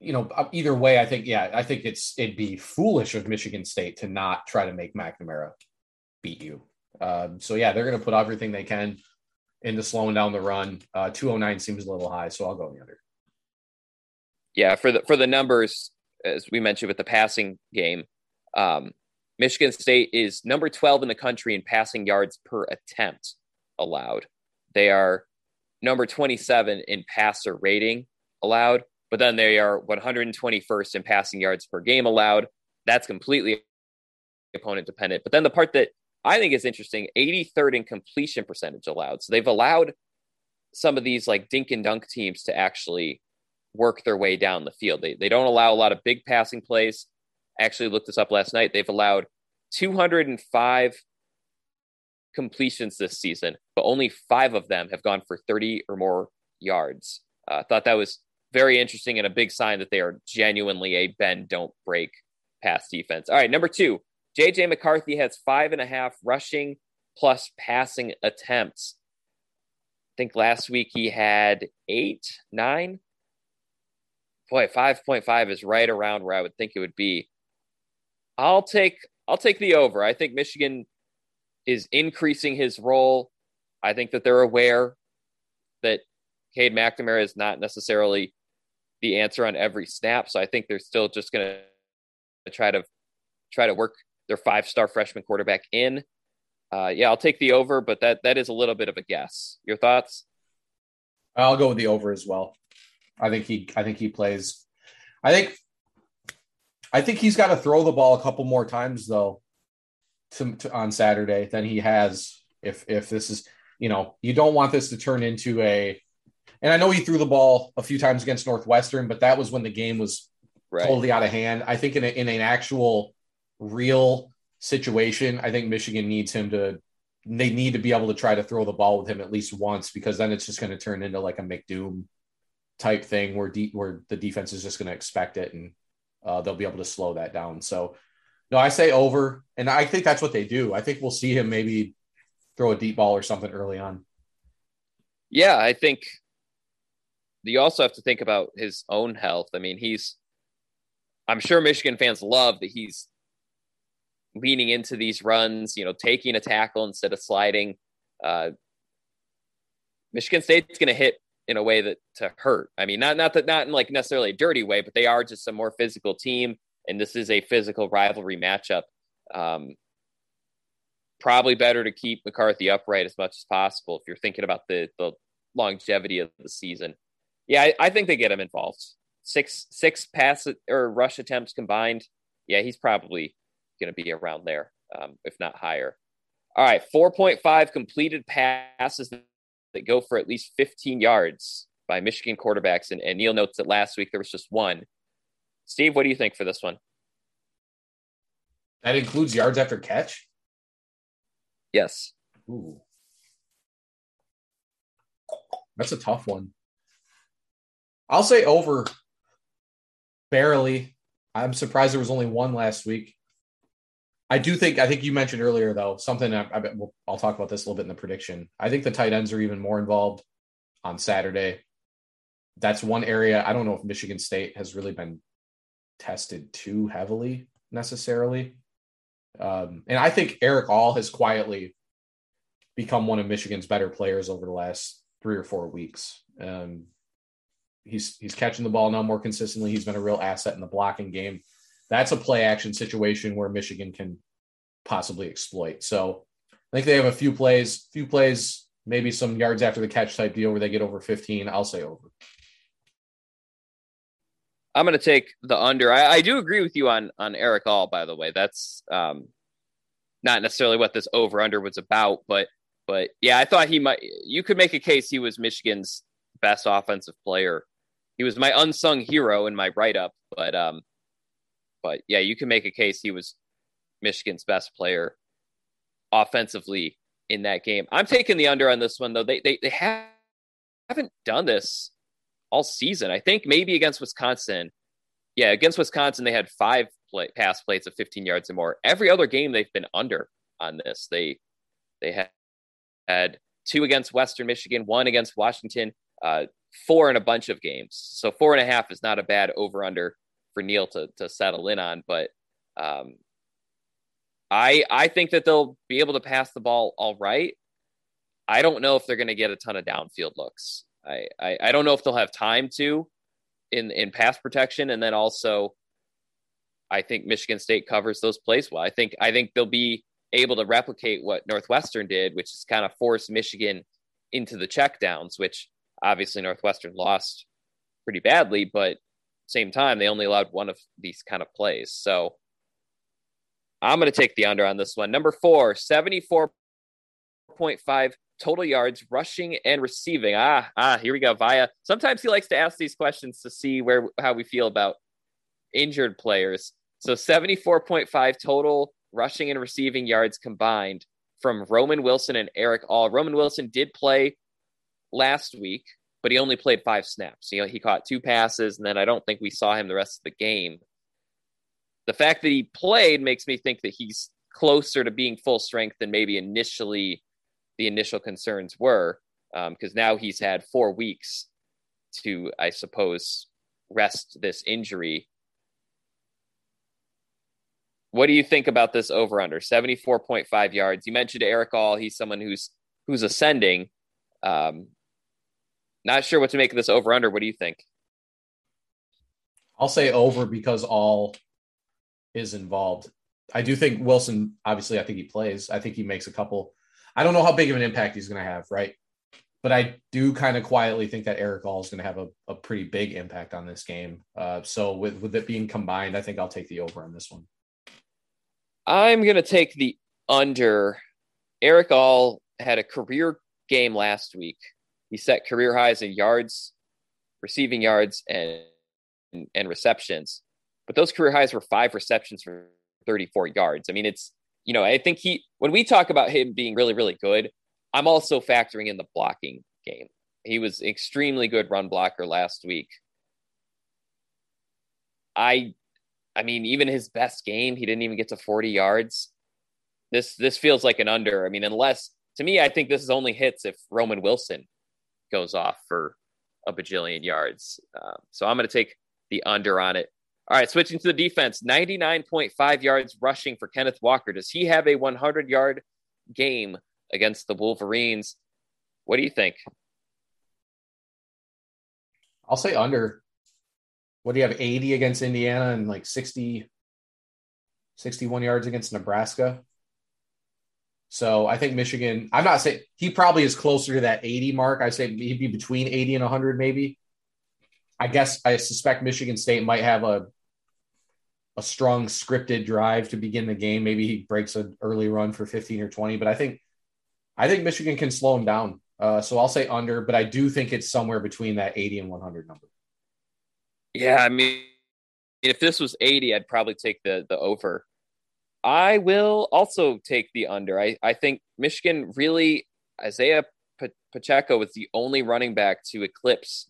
you know, uh, either way, I think, yeah, I think it's, it'd be foolish of Michigan State to not try to make McNamara beat you. Um, so, yeah, they're going to put everything they can into slowing down the run. Uh, 209 seems a little high, so I'll go the under. Yeah, for the for the numbers, as we mentioned with the passing game, um, Michigan State is number 12 in the country in passing yards per attempt allowed. They are number 27 in passer rating allowed, but then they are 121st in passing yards per game allowed. That's completely opponent dependent. But then the part that I think is interesting 83rd in completion percentage allowed. So they've allowed some of these like dink and dunk teams to actually work their way down the field. They, they don't allow a lot of big passing plays. I actually looked this up last night. They've allowed 205 completions this season, but only five of them have gone for 30 or more yards. I uh, thought that was very interesting and a big sign that they are genuinely a bend, don't break pass defense. All right, number two, JJ McCarthy has five and a half rushing plus passing attempts. I think last week he had eight, nine. Boy, 5.5 is right around where I would think it would be. I'll take I'll take the over. I think Michigan is increasing his role. I think that they're aware that Cade McNamara is not necessarily the answer on every snap. So I think they're still just going to try to try to work their five star freshman quarterback in. Uh, yeah, I'll take the over, but that that is a little bit of a guess. Your thoughts? I'll go with the over as well. I think he I think he plays. I think I think he's got to throw the ball a couple more times though to, to, on Saturday than he has. If if this is you know you don't want this to turn into a and I know he threw the ball a few times against Northwestern, but that was when the game was right. totally out of hand. I think in, a, in an actual real situation, I think Michigan needs him to. They need to be able to try to throw the ball with him at least once because then it's just going to turn into like a McDoom type thing where de- where the defense is just going to expect it and uh, they'll be able to slow that down. So, no, I say over, and I think that's what they do. I think we'll see him maybe throw a deep ball or something early on. Yeah, I think you also have to think about his own health. I mean, he's, I'm sure Michigan fans love that he's leaning into these runs, you know, taking a tackle instead of sliding. Uh, Michigan State's going to hit in a way that to hurt. I mean, not not that not in like necessarily a dirty way, but they are just a more physical team, and this is a physical rivalry matchup. Um, probably better to keep McCarthy upright as much as possible if you're thinking about the the longevity of the season yeah, I, I think they get him involved. Six six pass or rush attempts combined. Yeah, he's probably going to be around there, um, if not higher. All right, 4.5 completed passes that go for at least 15 yards by Michigan quarterbacks. And, and Neil notes that last week there was just one. Steve, what do you think for this one? That includes yards after catch? Yes. Ooh. That's a tough one. I'll say over barely. I'm surprised there was only one last week. I do think I think you mentioned earlier though something I, I will I'll talk about this a little bit in the prediction. I think the tight ends are even more involved on Saturday. That's one area I don't know if Michigan State has really been tested too heavily necessarily. Um, and I think Erick All has quietly become one of Michigan's better players over the last three or four weeks. Um, he's he's catching the ball now more consistently. He's been a real asset in the blocking game. That's a play action situation where Michigan can possibly exploit. So I think they have a few plays, few plays, maybe some yards after the catch type deal where they get over 15. I'll say over. I'm going to take the under. I, I, do agree with you on on Erick All. By the way, that's um, not necessarily what this over under was about, but but yeah, I thought he might. You could make a case he was Michigan's best offensive player he was my unsung hero in my write up, but um, but yeah, you can make a case he was Michigan's best player offensively in that game. I'm taking the under on this one though. They they they have, haven't done this all season. I think maybe against Wisconsin. Yeah, against Wisconsin they had five play, pass plates of 15 yards or more. Every other game they've been under on this. They they had had two against Western Michigan, one against Washington, uh, four in a bunch of games. So four and a half is not a bad over under for Neil to to settle in on. But um, I I think that they'll be able to pass the ball all right. I don't know if they're going to get a ton of downfield looks. I, I, I don't know if they'll have time to in in pass protection, and then also I think Michigan State covers those plays well. I think I think they'll be able to replicate what Northwestern did, which is kind of force Michigan into the checkdowns, which Obviously, Northwestern lost pretty badly, but same time, they only allowed one of these kind of plays. So I'm going to take the under on this one. Number four, 74.5 total yards, rushing and receiving. Ah, ah, here we go. Via. Sometimes he likes to ask these questions to see where how we feel about injured players. So 74.5 total rushing and receiving yards combined from Roman Wilson and Erick All. Roman Wilson did play last week, but he only played five snaps. You know, he caught two passes, and then I don't think we saw him the rest of the game. The fact that he played makes me think that he's closer to being full strength than maybe initially the initial concerns were, because um, now he's had four weeks to, I suppose, rest this injury. What do you think about this over under 74.5 yards? You mentioned Erick All. He's someone who's who's ascending. Um, not sure what to make of this over under. What do you think? I'll say over because all is involved. I do think Wilson, obviously, I think he plays. I think he makes a couple. I don't know how big of an impact he's going to have, right? But I do kind of quietly think that Erick All is going to have a, a pretty big impact on this game. Uh, so with, with it being combined, I think I'll take the over on this one. I'm going to take the under. Eric All had a career game last week. He set career highs in yards, receiving yards, and and receptions. But those career highs were five receptions for 34 yards. I mean, it's you know, I think he when we talk about him being really, really good, I'm also factoring in the blocking game. He was extremely good run blocker last week. I I mean, even his best game, he didn't even get to 40 yards. This this feels like an under. I mean, unless to me, I think this is only hits if Roman Wilson goes off for a bajillion yards. Um, so I'm going to take the under on it. All right, switching to the defense, 99.5 yards rushing for Kenneth Walker. Does he have a 100 yard game against the Wolverines? What do you think? I'll say under what do you have 80 against Indiana and like 60 61 yards against Nebraska. So I think Michigan, I'm not saying he probably is closer to that 80 mark. I say he'd be between 80 and 100 maybe. I guess I suspect Michigan State might have a a strong scripted drive to begin the game. Maybe he breaks an early run for 15 or 20, but I think I think Michigan can slow him down. Uh, so I'll say under, but I do think it's somewhere between that 80 and 100 number. Yeah, I mean, if this was 80, I'd probably take the the over. I will also take the under. I, I think Michigan really, Isaiah Pacheco was the only running back to eclipse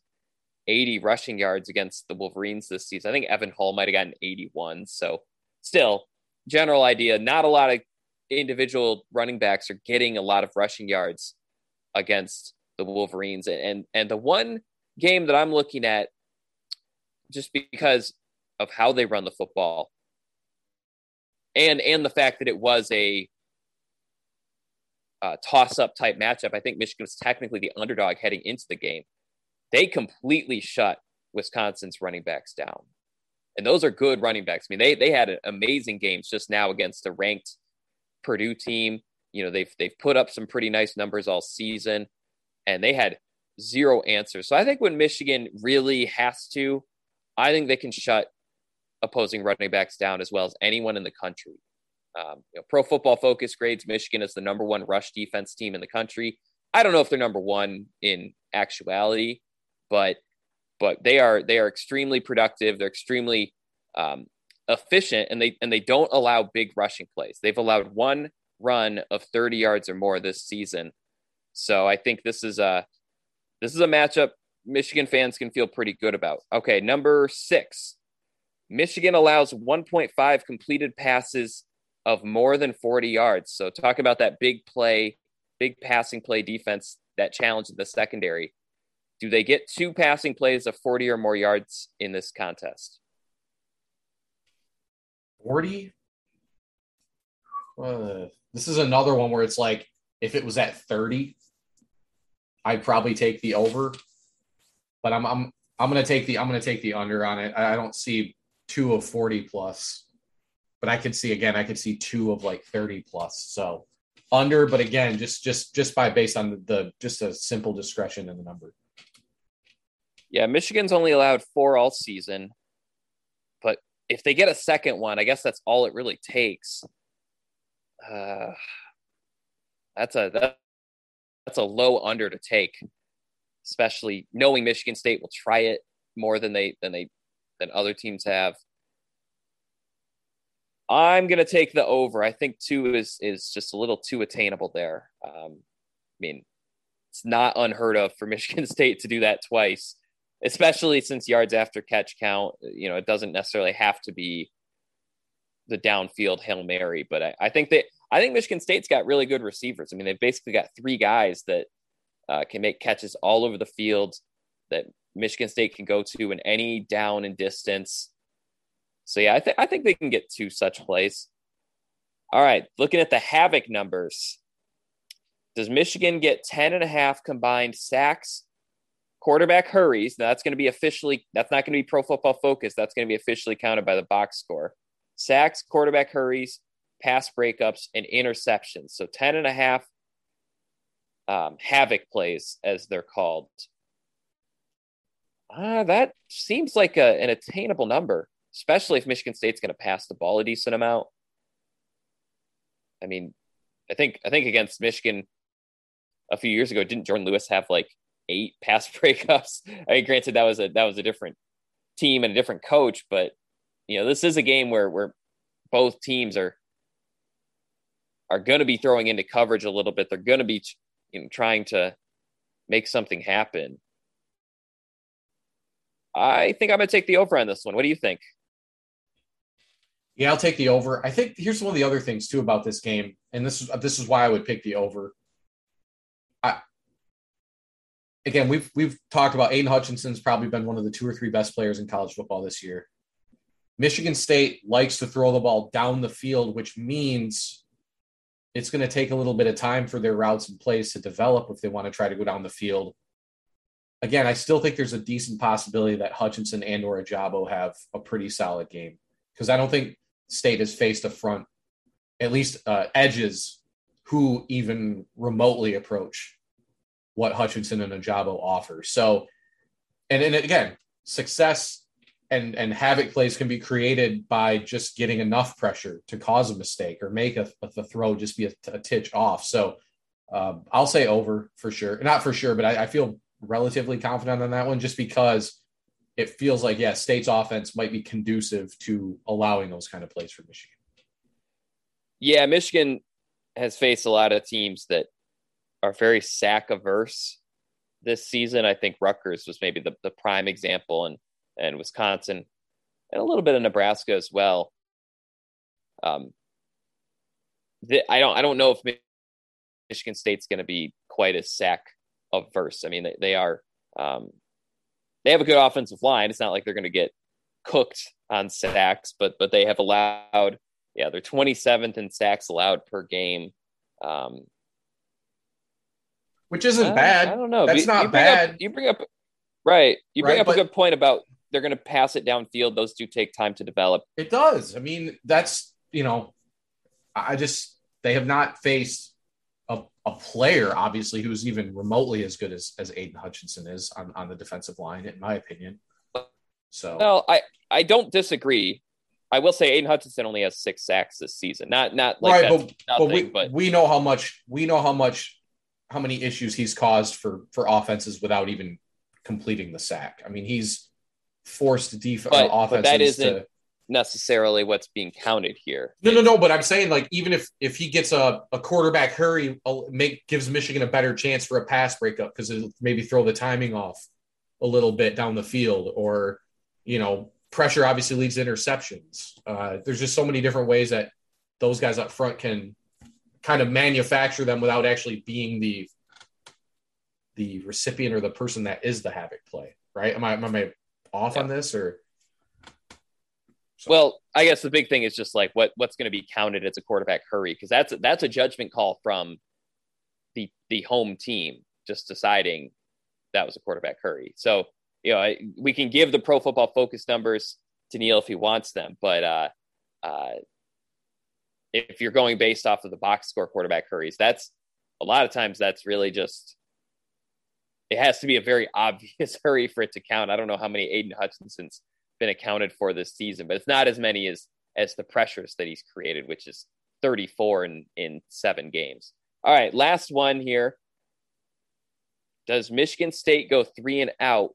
80 rushing yards against the Wolverines this season. I think Evan Hull might have gotten 81. So, still, general idea not a lot of individual running backs are getting a lot of rushing yards against the Wolverines. And, and the one game that I'm looking at just because of how they run the football and and the fact that it was a uh, toss up type matchup. I think Michigan was technically the underdog heading into the game. They completely shut Wisconsin's running backs down. And those are good running backs. I mean, they they had amazing games just now against a ranked Purdue team. You know, they've they've put up some pretty nice numbers all season, and they had zero answers. So I think when Michigan really has to, I think they can shut opposing running backs down as well as anyone in the country. Um, you know, Pro Football Focus grades Michigan as the number one rush defense team in the country. I don't know if they're number one in actuality, but but they are they are extremely productive. They're extremely um, efficient, and they and they don't allow big rushing plays. They've allowed one run of 30 yards or more this season. So I think this is a this is a matchup Michigan fans can feel pretty good about. Okay, number six. Michigan allows 1.5 completed passes of more than 40 yards. So talk about that big play, big passing play defense that challenged the secondary. Do they get two passing plays of 40 or more yards in this contest? 40? Uh, this is another one where it's like if it was at 30, I'd probably take the over but I'm I'm I'm gonna take the I'm gonna take the under on it. I don't see two of 40 plus, but I could see again, I could see two of like 30 plus. So under, but again, just just just by based on the, the just a simple discretion in the number. Yeah, Michigan's only allowed four all season, but if they get a second one, I guess that's all it really takes. Uh, that's a that, that's a low under to take, especially knowing Michigan State will try it more than they than they than other teams have. I'm gonna take the over. I think two is is just a little too attainable there. Um, I mean, it's not unheard of for Michigan State to do that twice, especially since yards after catch count. You know, it doesn't necessarily have to be the downfield hail mary, but I, I think that I think Michigan State's got really good receivers. I mean, they've basically got three guys that uh, can make catches all over the field that Michigan State can go to in any down and distance. So yeah, I think I think they can get to such place. All right, looking at the havoc numbers. Does Michigan get 10 and a half combined sacks, quarterback hurries? Now that's going to be officially that's not going to be pro football focus. That's going to be officially counted by the box score. Sacks, quarterback hurries, pass breakups, and interceptions. So 10 and a half um, havoc plays, as they're called. Uh, that seems like a, an attainable number, especially if Michigan State's going to pass the ball a decent amount. I mean, I think I think against Michigan a few years ago, didn't Jourdan Lewis have like eight pass breakups? I mean, granted that was a that was a different team and a different coach, but you know, this is a game where where both teams are are going to be throwing into coverage a little bit. They're going to be you know, trying to make something happen. I think I'm going to take the over on this one. What do you think? Yeah, I'll take the over. I think here's one of the other things too about this game, and this is this is why I would pick the over. I again, we've we've talked about Aidan Hutchinson's probably been one of the two or three best players in college football this year. Michigan State likes to throw the ball down the field, which means it's going to take a little bit of time for their routes and plays to develop if they want to try to go down the field. Again, I still think there's a decent possibility that Hutchinson and or Ojabo have a pretty solid game because I don't think State has faced a front, at least uh, edges, who even remotely approach what Hutchinson and Ojabo offer. So, and, and again, success and and havoc plays can be created by just getting enough pressure to cause a mistake or make a, a the throw just be a, a titch off. So um, I'll say over for sure, not for sure, but I, I, feel relatively confident on that one just because it feels like yeah, State's offense might be conducive to allowing those kind of plays for Michigan. Yeah, Michigan has faced a lot of teams that are very sack averse this season. I think Rutgers was maybe the, the prime example, and and Wisconsin, and a little bit of Nebraska as well. Um, the, I don't I don't know if Michigan State's going to be quite as sack averse. I mean, they, they are um, they have a good offensive line. It's not like they're going to get cooked on sacks, but but they have allowed yeah they're 27th in sacks allowed per game. Um, which isn't bad. I don't know. That's you, not you bad. Up, you bring up right. You bring Right, up but- a good point about they're going to pass it downfield. Those do take time to develop. It does. I mean, that's you know, I just they have not faced a, player, obviously, who's even remotely as good as as Aidan Hutchinson is on, on the defensive line, in my opinion. So No, I I don't disagree. I will say Aidan Hutchinson only has six sacks this season. Not not like right, but, nothing, but we but we know how much we know how much how many issues he's caused for for offenses without even completing the sack. I mean, he's forced def- But- uh, but offenses that isn't- to necessarily what's being counted here. No, no, no. But I'm saying like even if if he gets a, a quarterback hurry, make gives Michigan a better chance for a pass breakup because it'll maybe throw the timing off a little bit down the field, or you know, pressure obviously leads to interceptions. Uh, there's just so many different ways that those guys up front can kind of manufacture them without actually being the the recipient or the person that is the havoc play. Right? Am I am I off on this or? So- Well, I guess the big thing is just like what what's going to be counted as a quarterback hurry because that's that's a judgment call from the the home team just deciding that was a quarterback hurry. So you know I, we can give the Pro Football Focus numbers to Neil if he wants them, but uh, uh, if you're going based off of the box score quarterback hurries, that's a lot of times that's really just it has to be a very obvious hurry for it to count. I don't know how many Aidan Hutchinson's been accounted for this season, but it's not as many as as the pressures that he's created, which is 34 in in seven games. All right, last one here. does Michigan State go three and out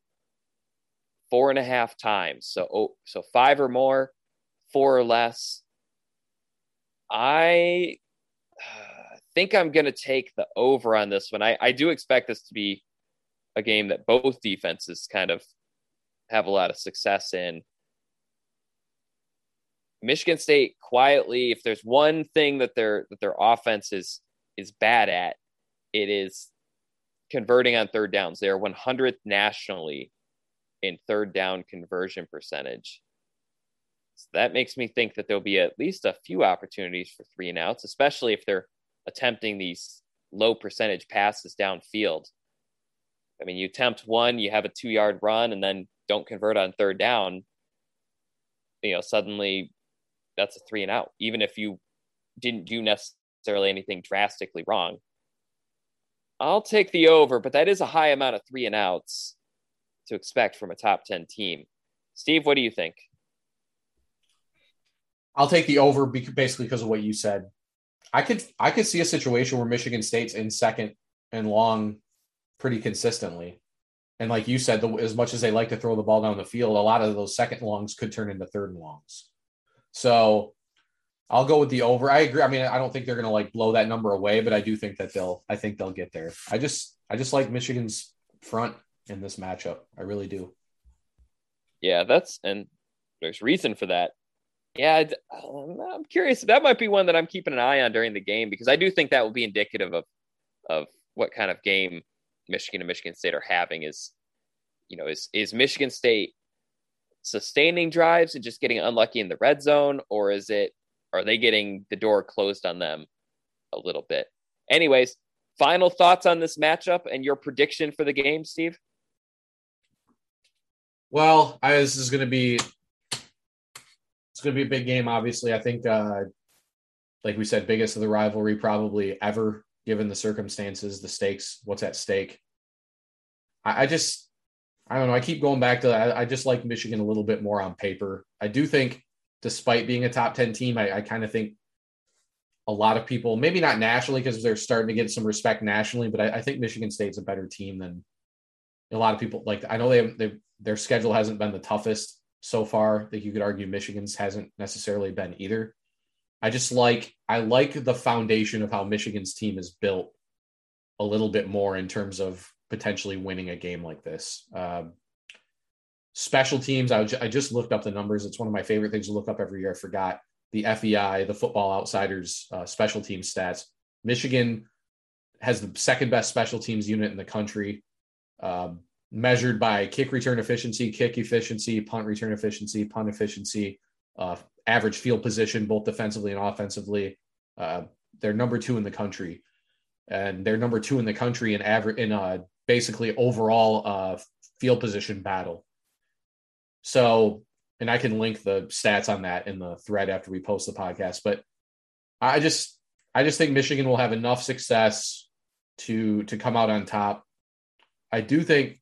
four and a half times? So, oh, so five or more, four or less. I think I'm going to take the over on this one. I, I do expect this to be a game that both defenses kind of have a lot of success in. Michigan State quietly, if there's one thing that their that their offense is is bad at, it is converting on third downs. They are 100th nationally in third down conversion percentage. So that makes me think that there'll be at least a few opportunities for three and outs, especially if they're attempting these low percentage passes downfield. I mean, you attempt one, you have a two yard run, and then don't convert on third down. You know, suddenly that's a three and out, even if you didn't do necessarily anything drastically wrong. I'll take the over, but that is a high amount of three and outs to expect from a top 10 team. Steve, what do you think? I'll take the over basically because of what you said. I could I could see a situation where Michigan State's in second and long pretty consistently. And like you said, the, as much as they like to throw the ball down the field, a lot of those second longs could turn into third longs. So I'll go with the over. I agree. I mean, I don't think they're going to like blow that number away, but I do think that they'll. I think they'll get there. I just, I just like Michigan's front in this matchup. I really do. Yeah, that's and there's reason for that. Yeah, I'm curious. That might be one that I'm keeping an eye on during the game because I do think that will be indicative of of what kind of game Michigan and Michigan State are having. Is you know, is is Michigan State sustaining drives and just getting unlucky in the red zone, or is it are they getting the door closed on them a little bit? Anyways, final thoughts on this matchup and your prediction for the game, Steve. Well, I, this is going to be it's going to be a big game. Obviously, I think, uh, like we said, biggest of the rivalry probably ever, given the circumstances, the stakes, what's at stake. I, I just, I don't know. I keep going back to. I, I, just like Michigan a little bit more on paper. I do think, despite being a top ten team, I, I kind of think a lot of people, maybe not nationally because they're starting to get some respect nationally, but I, I think Michigan State's a better team than a lot of people. Like I know they they their schedule hasn't been the toughest so far. That you could argue Michigan's hasn't necessarily been either. I just like I like the foundation of how Michigan's team is built a little bit more in terms of potentially winning a game like this. Um, special teams, I, I just looked up the numbers. It's one of my favorite things to look up every year. I forgot the FEI, the Football Outsiders uh, special team stats. Michigan has the second best special teams unit in the country. Um, measured by kick return efficiency, kick efficiency, punt return efficiency, punt efficiency, uh, average field position, both defensively and offensively. Uh, they're number two in the country, and they're number two in the country in average in uh, basically overall uh, field position battle. So, and I can link the stats on that in the thread after we post the podcast. But I just, I just think Michigan will have enough success to to come out on top. I do think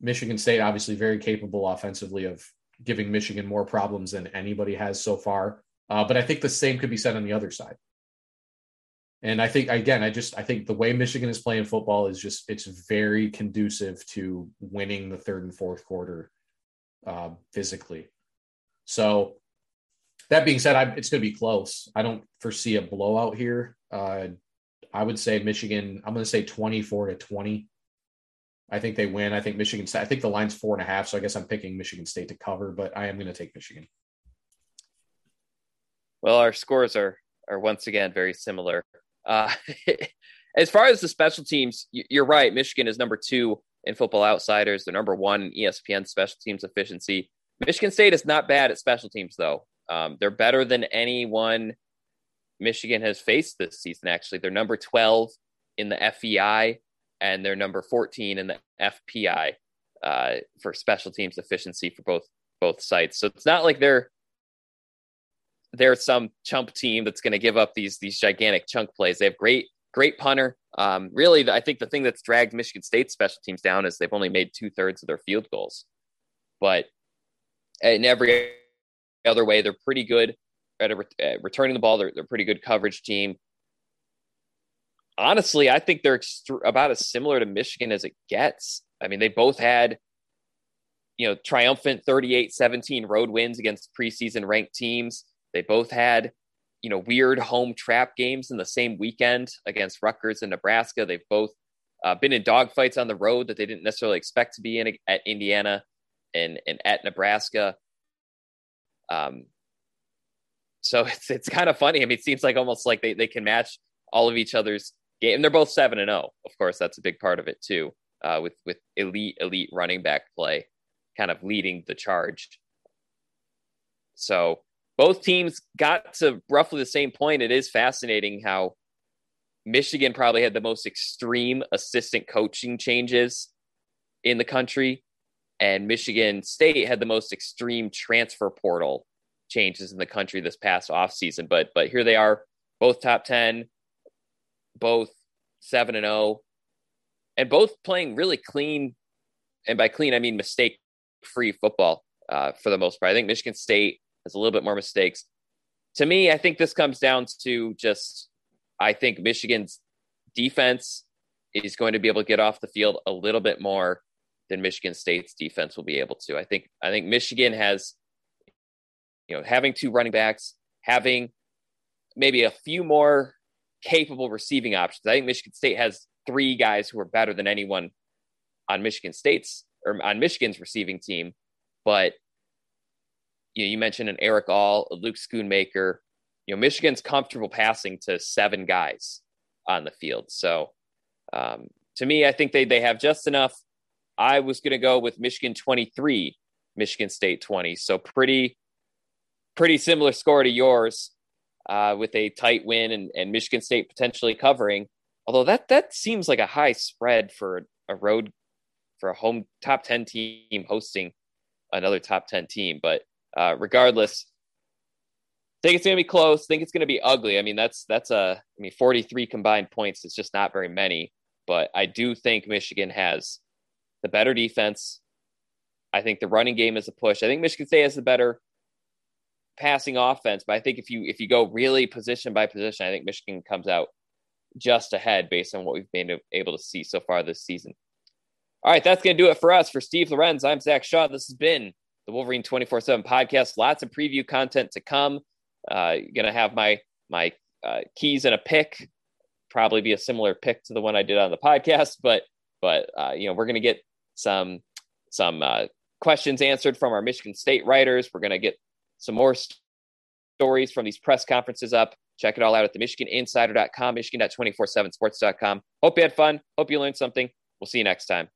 Michigan State, obviously very capable offensively of giving Michigan more problems than anybody has so far. Uh, but I think the same could be said on the other side. And I think again, I just I think the way Michigan is playing football is just it's very conducive to winning the third and fourth quarter uh, physically. So that being said, I, it's going to be close. I don't foresee a blowout here. Uh, I would say Michigan. I'm going to say 24 to 20. I think they win. I think Michigan State. I think the line's four and a half, so I guess I'm picking Michigan State to cover, but I am going to take Michigan. Well, our scores are are once again very similar. Uh, as far as the special teams, you're right. Michigan is number two in Football Outsiders. They're number one in ESPN special teams efficiency. Michigan State is not bad at special teams, though. Um, they're better than anyone Michigan has faced this season. Actually, they're number 12 in the FEI and they're number 14 in the FPI uh, for special teams efficiency for both both sites. So it's not like they're they're some chump team that's going to give up these these gigantic chunk plays. They have great great punter. Um, really, I think the thing that's dragged Michigan State special teams down is they've only made two thirds of their field goals, but in every other way, they're pretty good at, a, at returning the ball. They're, they're pretty good coverage team. Honestly, I think they're ext- about as similar to Michigan as it gets. I mean, they both had, you know, triumphant 38 17 road wins against preseason ranked teams. They both had, you know, weird home trap games in the same weekend against Rutgers and Nebraska. They've both uh, been in dogfights on the road that they didn't necessarily expect to be in at Indiana and, and at Nebraska. Um, so it's it's kind of funny. I mean, it seems like almost like they, they can match all of each other's game. And they're both seven and zero. Oh. Of course, that's a big part of it too. Uh, with with elite elite running back play, kind of leading the charge. So both teams got to roughly the same point. It is fascinating how Michigan probably had the most extreme assistant coaching changes in the country, and Michigan State had the most extreme transfer portal changes in the country this past offseason. But but here they are, both top 10, both 7 and 0, and both playing really clean. And by clean, I mean mistake free football uh, for the most part. I think Michigan State has a little bit more mistakes. To me, I think this comes down to just, I think Michigan's defense is going to be able to get off the field a little bit more than Michigan State's defense will be able to. I think I think Michigan has you know, having two running backs, having maybe a few more capable receiving options. I think Michigan State has three guys who are better than anyone on Michigan State's or on Michigan's receiving team. But you know, you mentioned an Erick All, a Luke Schoonmaker. You know, Michigan's comfortable passing to seven guys on the field. So um, to me, I think they they have just enough. I was going to go with Michigan 23, Michigan State 20. So pretty pretty similar score to yours uh, with a tight win and, and Michigan State potentially covering. Although that that seems like a high spread for a road for a home top 10 team hosting another top 10 team. But uh, regardless, think it's going to be close. Think it's going to be ugly. I mean, that's that's a I mean, 43 combined points is just not very many. But I do think Michigan has the better defense. I think the running game is a push. I think Michigan State has the better passing offense, but I think if you if you go really position by position, I think Michigan comes out just ahead based on what we've been able to see so far this season. All right, that's going to do it for us. For Steve Lorenz, I'm Zach Shaw. This has been the Wolverine 24 7 podcast. Lots of preview content to come. Uh, going to have my my uh, keys and a pick, probably be a similar pick to the one I did on the podcast, but but uh, you know we're going to get some some uh, questions answered from our Michigan State writers. We're going to get some more stories from these press conferences up. Check it all out at the MichiganInsider.com, Michigan.247sports.com. Hope you had fun. Hope you learned something. We'll see you next time.